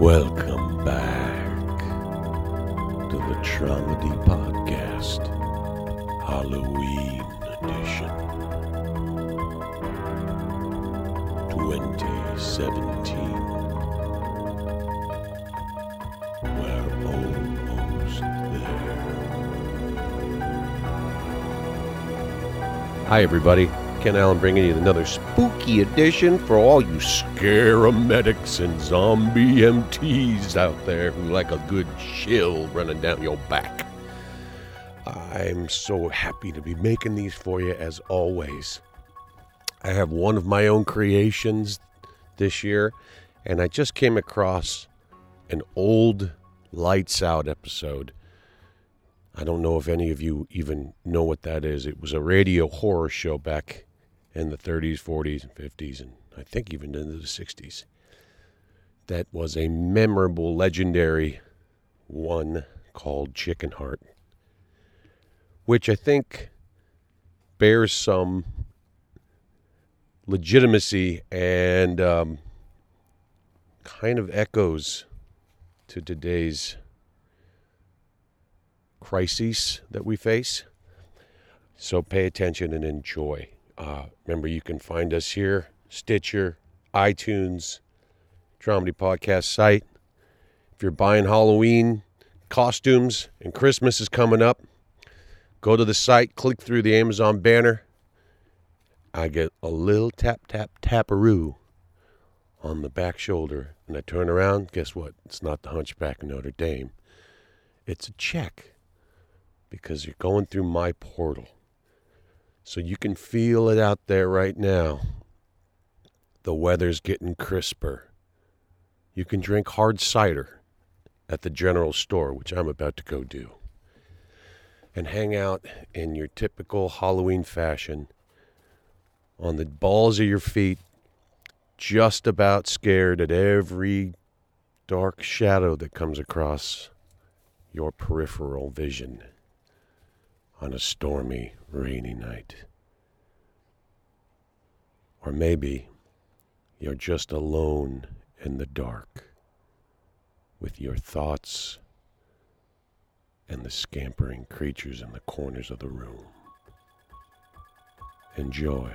Welcome back to the Traumedy Podcast, Halloween edition 2017. We're almost there. Hi, everybody. Ken Allen bringing you another spooky edition for all you scaremedics and zombie MTs out there who like a good chill running down your back. I'm so happy to be making these for you as always. I have one of my own creations this year, and I just came across an old Lights Out episode. I don't know if any of you even know what that is. It was a radio horror show back in the 30s, 40s, and 50s, and I think even into the 60s. That was a memorable, legendary one called Chicken Heart, which I think bears some legitimacy and um, kind of echoes to today's crises that we face. So pay attention and enjoy. Uh, remember, you can find us here, Stitcher, iTunes, Traumedy Podcast site. If you're buying Halloween costumes and Christmas is coming up, go to the site, click through the Amazon banner. I get a little tap, tap, taparoo on the back shoulder, and I turn around. Guess what? It's not the Hunchback of Notre Dame. It's a check because you're going through my portal. So you can feel it out there right now. The weather's getting crisper. You can drink hard cider at the general store, which I'm about to go do, and hang out in your typical Halloween fashion on the balls of your feet, just about scared at every dark shadow that comes across your peripheral vision on a stormy, rainy night. Or maybe you're just alone in the dark with your thoughts and the scampering creatures in the corners of the room. Enjoy.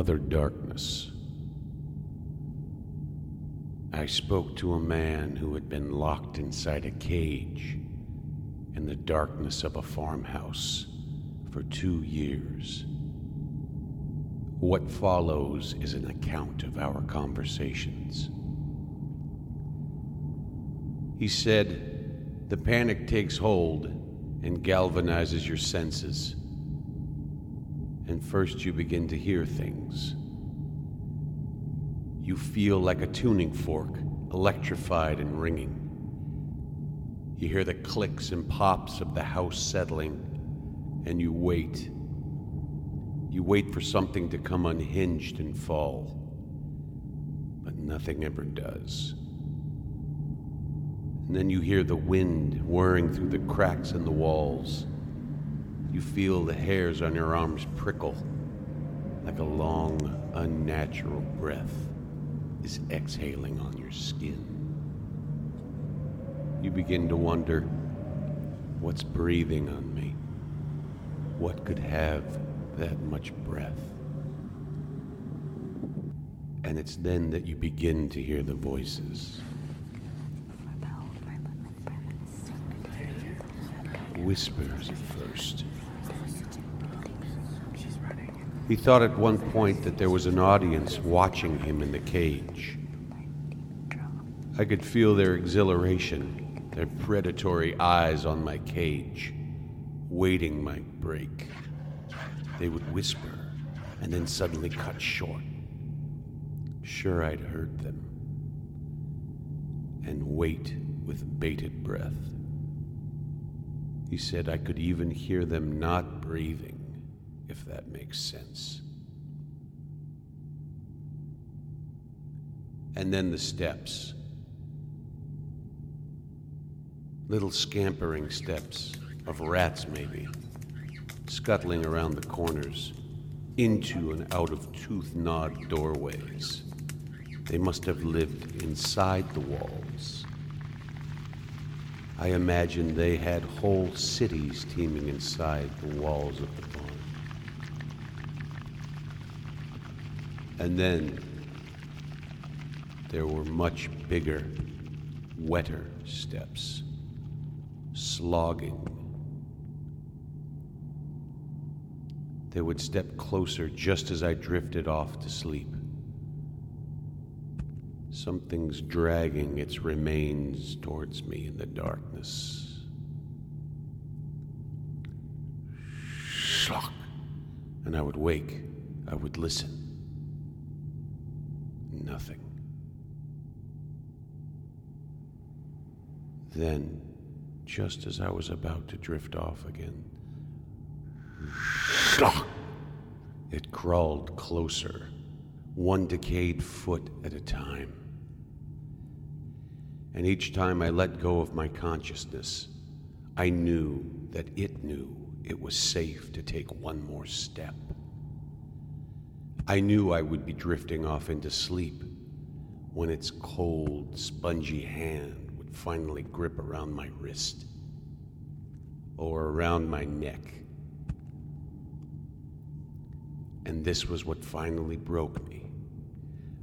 Mother Darkness. I spoke to a man who had been locked inside a cage in the darkness of a farmhouse for two years. What follows is an account of our conversations. He said, The panic takes hold and galvanizes your senses and first you begin to hear things. You feel like a tuning fork, electrified and ringing. You hear the clicks and pops of the house settling, and you wait. You wait for something to come unhinged and fall, but nothing ever does. And then you hear the wind whirring through the cracks in the walls you feel the hairs on your arms prickle like a long, unnatural breath is exhaling on your skin. You begin to wonder what's breathing on me? What could have that much breath? And it's then that you begin to hear the voices. Whispers at first He thought at one point that there was an audience watching him in the cage. I could feel their exhilaration, their predatory eyes on my cage, waiting my break. They would whisper and then suddenly cut short. Sure, I'd heard them. And wait with bated breath. He said I could even hear them not breathing, if that makes sense. And then the steps. Little scampering steps of rats, maybe, scuttling around the corners, into and out of tooth gnawed doorways. They must have lived inside the walls. I imagine they had whole cities teeming inside the walls of the barn. And then there were much bigger, wetter steps, slogging. They would step closer just as I drifted off to sleep. Something's dragging its remains towards me in the darkness. Shock. And I would wake. I would listen. Nothing. Then, just as I was about to drift off again, shock. It crawled closer, one decayed foot at a time. And each time I let go of my consciousness, I knew that it knew it was safe to take one more step. I knew I would be drifting off into sleep when its cold, spongy hand would finally grip around my wrist or around my neck. And this was what finally broke me.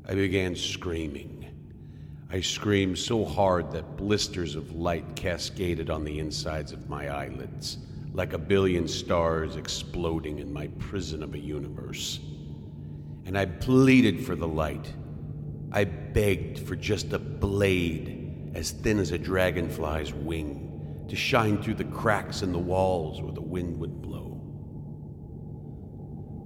I began screaming I screamed so hard that blisters of light cascaded on the insides of my eyelids, like a billion stars exploding in my prison of a universe. And I pleaded for the light. I begged for just a blade as thin as a dragonfly's wing to shine through the cracks in the walls where the wind would blow.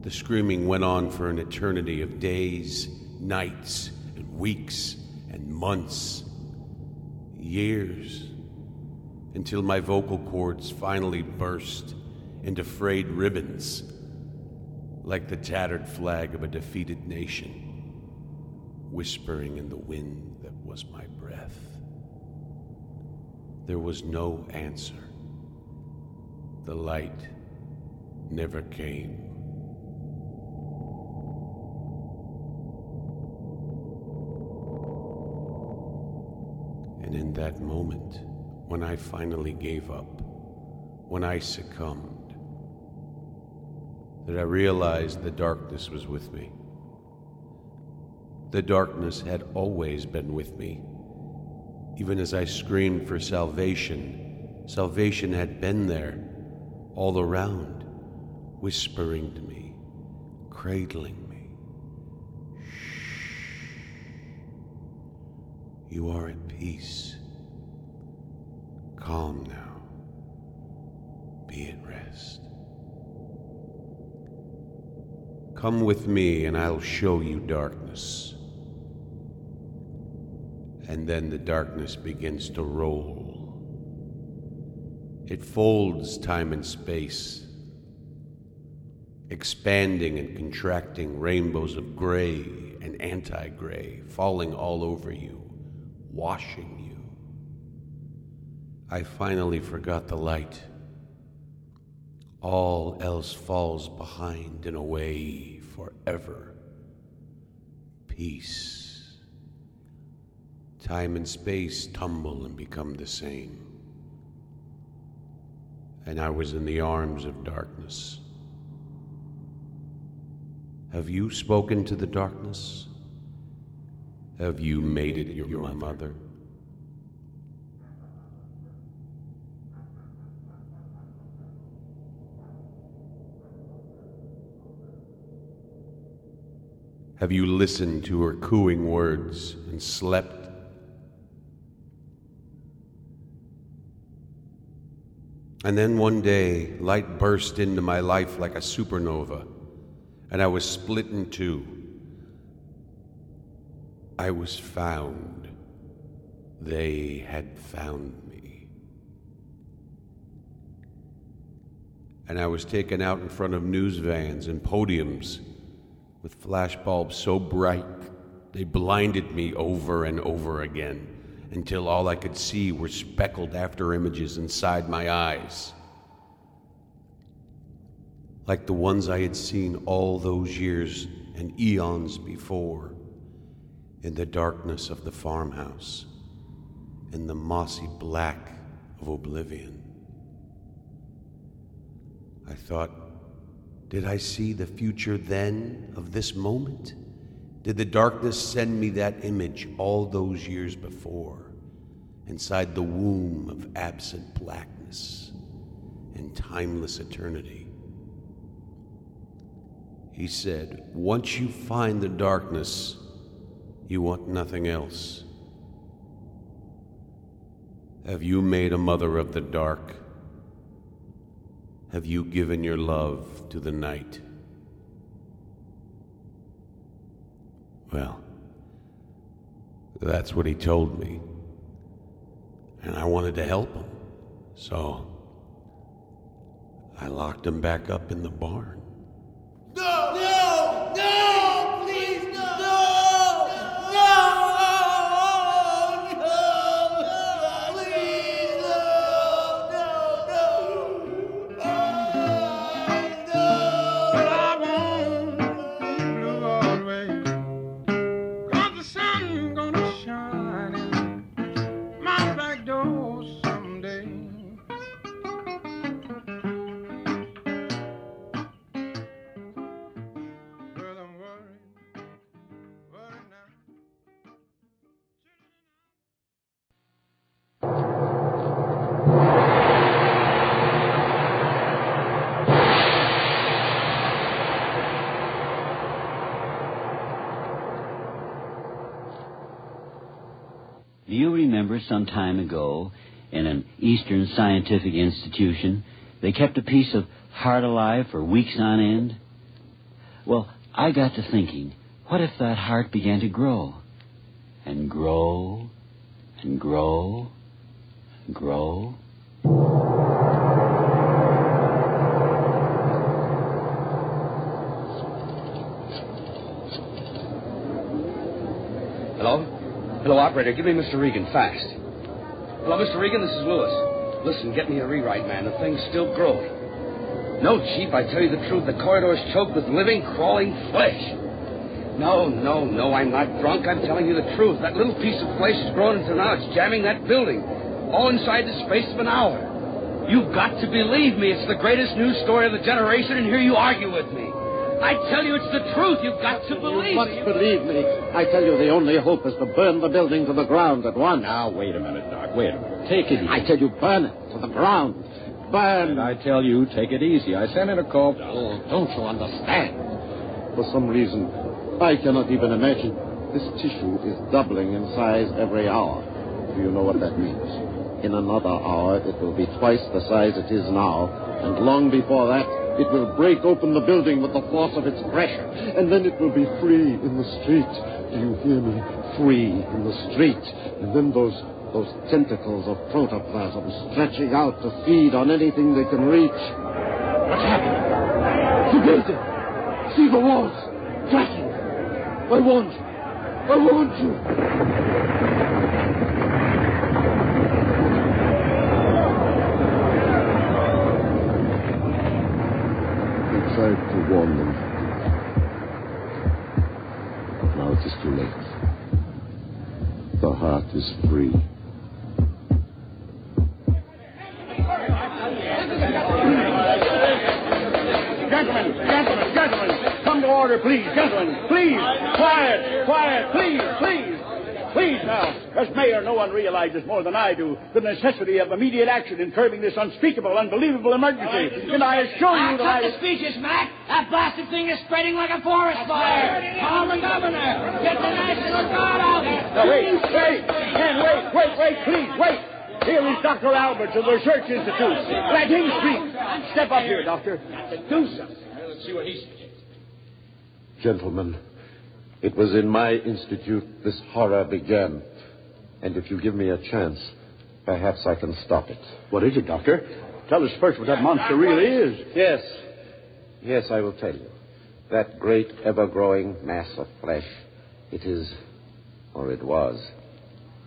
The screaming went on for an eternity of days, nights, and weeks and months, years, until my vocal cords finally burst into frayed ribbons like the tattered flag of a defeated nation, whispering in the wind that was my breath. There was no answer. The light never came. And in that moment, when I finally gave up, when I succumbed, that I realized the darkness was with me. The darkness had always been with me. Even as I screamed for salvation, salvation had been there, all around, whispering to me, cradling me. You are at peace. Calm now. Be at rest. Come with me, and I'll show you darkness. And then the darkness begins to roll. It folds time and space, expanding and contracting rainbows of gray and anti gray falling all over you washing you. I finally forgot the light. All else falls behind and away forever. Peace. Time and space tumble and become the same. And I was in the arms of darkness. Have you spoken to the darkness? Have you made it your, your mother? Have you listened to her cooing words and slept? And then one day, light burst into my life like a supernova, and I was split in two. I was found. They had found me. And I was taken out in front of news vans and podiums with flash bulbs so bright they blinded me over and over again until all I could see were speckled after images inside my eyes. Like the ones I had seen all those years and eons before in the darkness of the farmhouse, in the mossy black of oblivion. I thought, did I see the future then of this moment? Did the darkness send me that image all those years before, inside the womb of absent blackness and timeless eternity? He said, Once you find the darkness, you want nothing else. Have you made a mother of the dark? Have you given your love to the night? Well, that's what he told me. And I wanted to help him. So I locked him back up in the barn. Remember some time ago in an Eastern scientific institution they kept a piece of heart alive for weeks on end? Well, I got to thinking, what if that heart began to grow? And grow, and grow, and grow? Hello? Hello, operator. Give me Mr. Regan fast. Hello, Mr. Regan. This is Lewis. Listen, get me a rewrite, man. The thing's still growing. No, Chief, I tell you the truth. The corridor's choked with living, crawling flesh. No, no, no, I'm not drunk. I'm telling you the truth. That little piece of flesh has grown into now. It's jamming that building. All inside the space of an hour. You've got to believe me. It's the greatest news story of the generation, and here you argue with me. I tell you it's the truth. You've got to believe You must me. believe me. I tell you, the only hope is to burn the building to the ground at once. Now, wait a minute, Doc. Wait a minute. Take it easy. I tell you, burn it to the ground. Burn. And I tell you, take it easy. I sent in a call. Oh, don't you understand? For some reason, I cannot even imagine. This tissue is doubling in size every hour. Do you know what that means? In another hour, it will be twice the size it is now, and long before that, it will break open the building with the force of its pressure, and then it will be free in the street. Do you hear me? Free in the street. And then those those tentacles of protoplasm stretching out to feed on anything they can reach. What's happening? The building! See the walls! Cracking! I warned you! I warned you! Tried to warn them. But now it is too late. The heart is free. Gentlemen, gentlemen, gentlemen, come to order, please. Gentlemen, please. Quiet, quiet, please, please. Please now, as mayor, no one realizes more than I do the necessity of immediate action in curbing this unspeakable, unbelievable emergency. And I assure you that I... Cut the speeches, Mac. That blasted thing is spreading like a forest fire. Call the governor. Get the National Guard out. Now, wait, wait, Ken, wait, wait, wait, please, wait. Here is Dr. Alberts of the Research Institute. Let him speak. Step up here, Doctor. Do something. Let's see what he says. Gentlemen, it was in my institute this horror began. And if you give me a chance, perhaps I can stop it. What is it, Doctor? Tell us first what that monster really is. Yes. Yes, I will tell you. That great, ever growing mass of flesh, it is, or it was,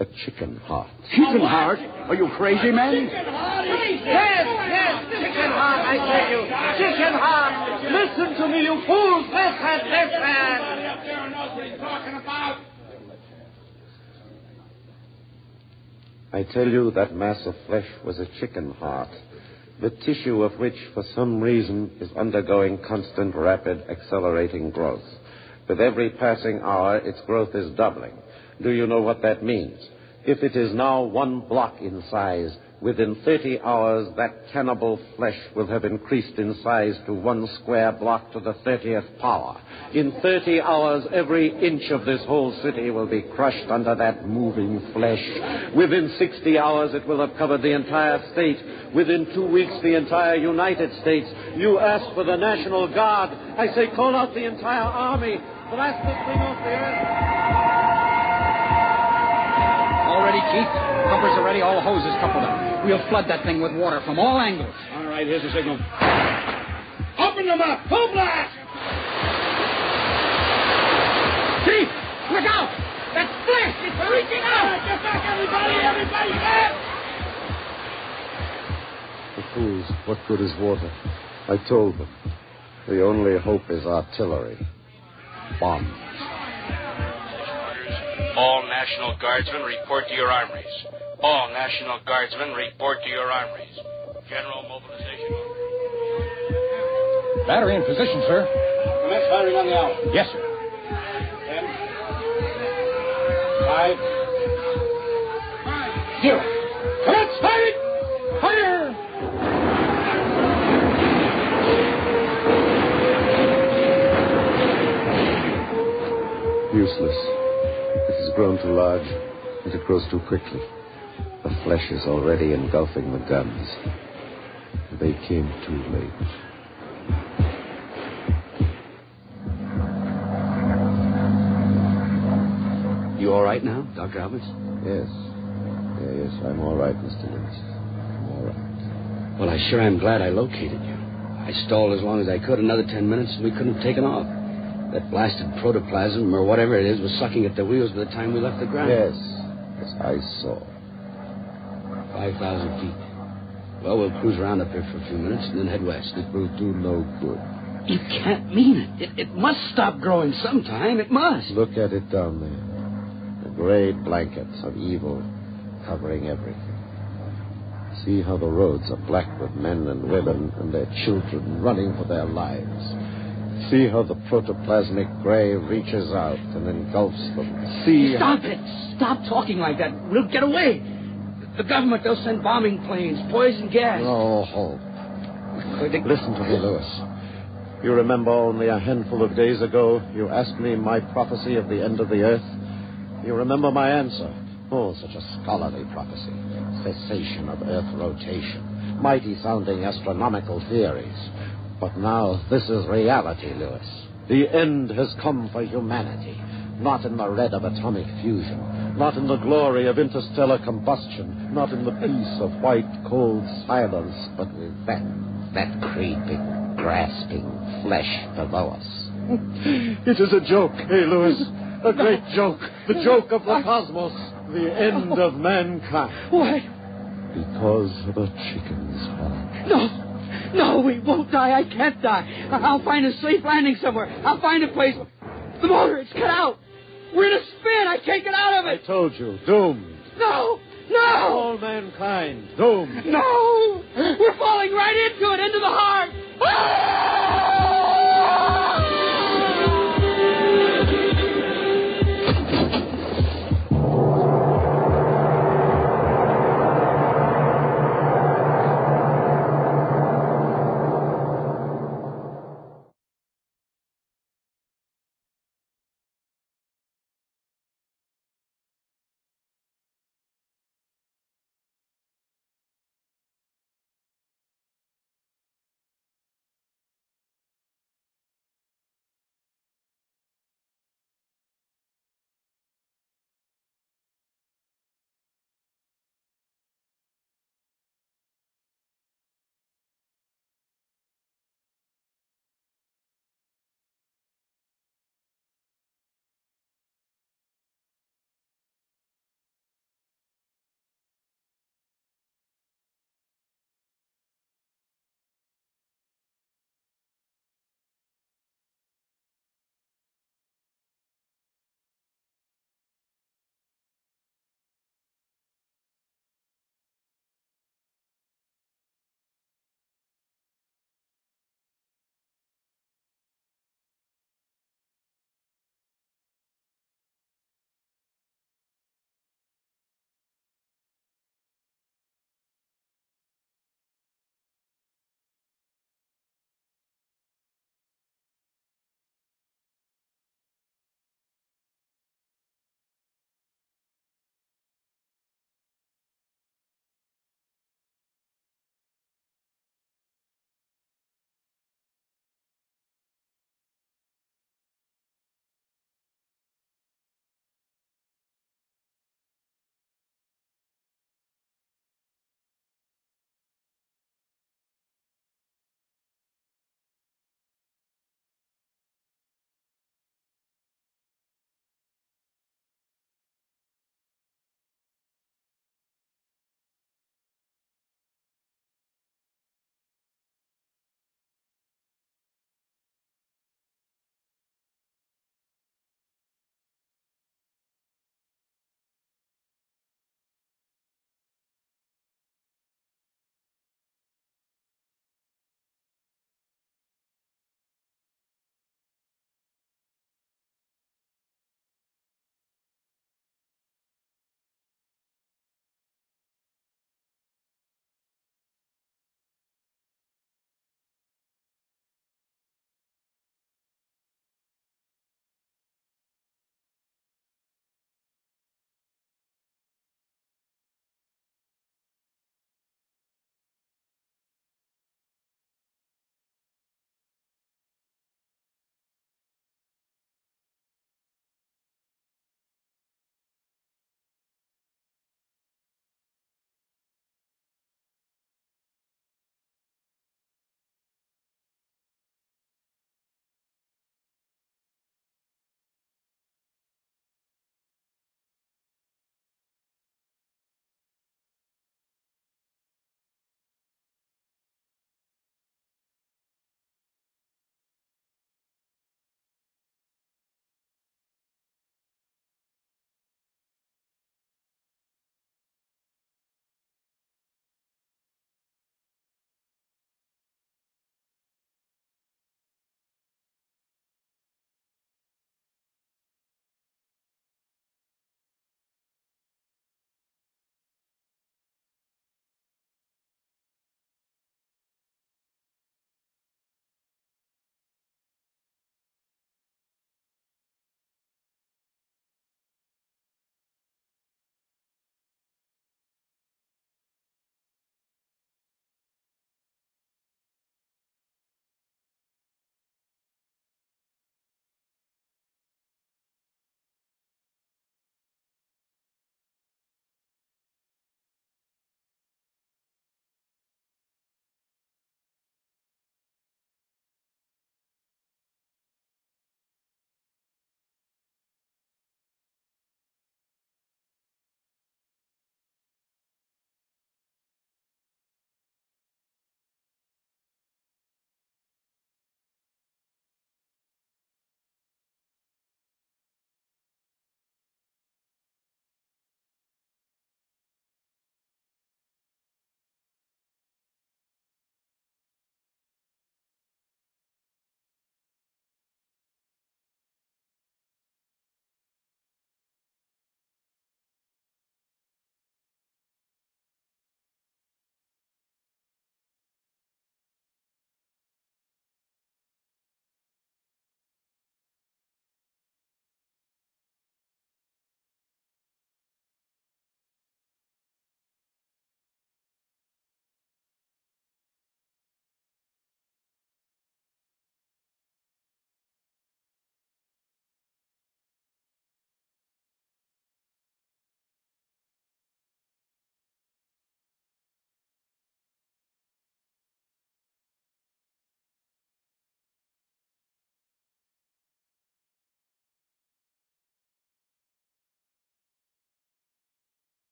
a chicken heart. Chicken heart? Are you crazy, man? Chicken heart? Yes, yes, chicken heart, I tell you. Chicken heart. Listen to me, you fools. Listen, listen. I tell you that mass of flesh was a chicken heart, the tissue of which, for some reason, is undergoing constant, rapid, accelerating growth. With every passing hour, its growth is doubling. Do you know what that means? If it is now one block in size, within 30 hours, that cannibal flesh will have increased in size to one square block to the 30th power. In 30 hours, every inch of this whole city will be crushed under that moving flesh. Within 60 hours, it will have covered the entire state. Within two weeks, the entire United States. You ask for the National Guard. I say, call out the entire army. Blast this thing off the earth. All ready, Keith? Pumpers are ready, all hoses coupled up. We'll flood that thing with water from all angles. All right, here's the signal. Open them up. Full blast. Keith, look out! That flesh is reaching out! Get back, everybody. Everybody back. The fools, what good is water? I told them. The only hope is artillery. Bombs. All National Guardsmen report to your armories. All National Guardsmen report to your armories. General mobilization order. Battery in position, sir. Commence firing on the hour. Yes, sir. Ten. Five. Zero. Commence firing! Fire! Useless. Grown too large, and it grows too quickly. The flesh is already engulfing the guns. They came too late. You all right now, Dr. Alberts? Yes. Yeah, yes, I'm all right, Mr. Lewis. I'm all right. Well, I sure am glad I located you. I stalled as long as I could, another ten minutes, and we couldn't have taken off. That blasted protoplasm, or whatever it is, was sucking at the wheels by the time we left the ground. Yes. Yes, I saw. 5,000 feet. Well, we'll cruise around up here for a few minutes and then head west. It will do no good. You can't mean it. It, it must stop growing sometime. It must. Look at it down there. The gray blankets of evil covering everything. See how the roads are black with men and women and their children running for their lives. See how the protoplasmic gray reaches out and engulfs them. See Stop it. Stop talking like that. We'll get away. The government, they'll send bombing planes, poison gas. Hope. Listen to me, Lewis. You remember only a handful of days ago you asked me my prophecy of the end of the earth? You remember my answer? Oh, such a scholarly prophecy. Cessation of earth rotation. Mighty sounding astronomical theories. But now this is reality, Lewis. The end has come for humanity. Not in the red of atomic fusion. Not in the glory of interstellar combustion. Not in the peace of white, cold silence. But with that, that creeping, grasping flesh below us. it is a joke, hey, Lewis? A great joke. The joke of the cosmos. The end of mankind. Why? Because of a chicken's heart. No. No, we won't die. I can't die. I'll find a safe landing somewhere. I'll find a place. The motor, it's cut out. We're in a spin. I can't get out of it. I told you, doomed. No. No. All mankind, doomed. No. We're falling right into it, into the heart. Ah!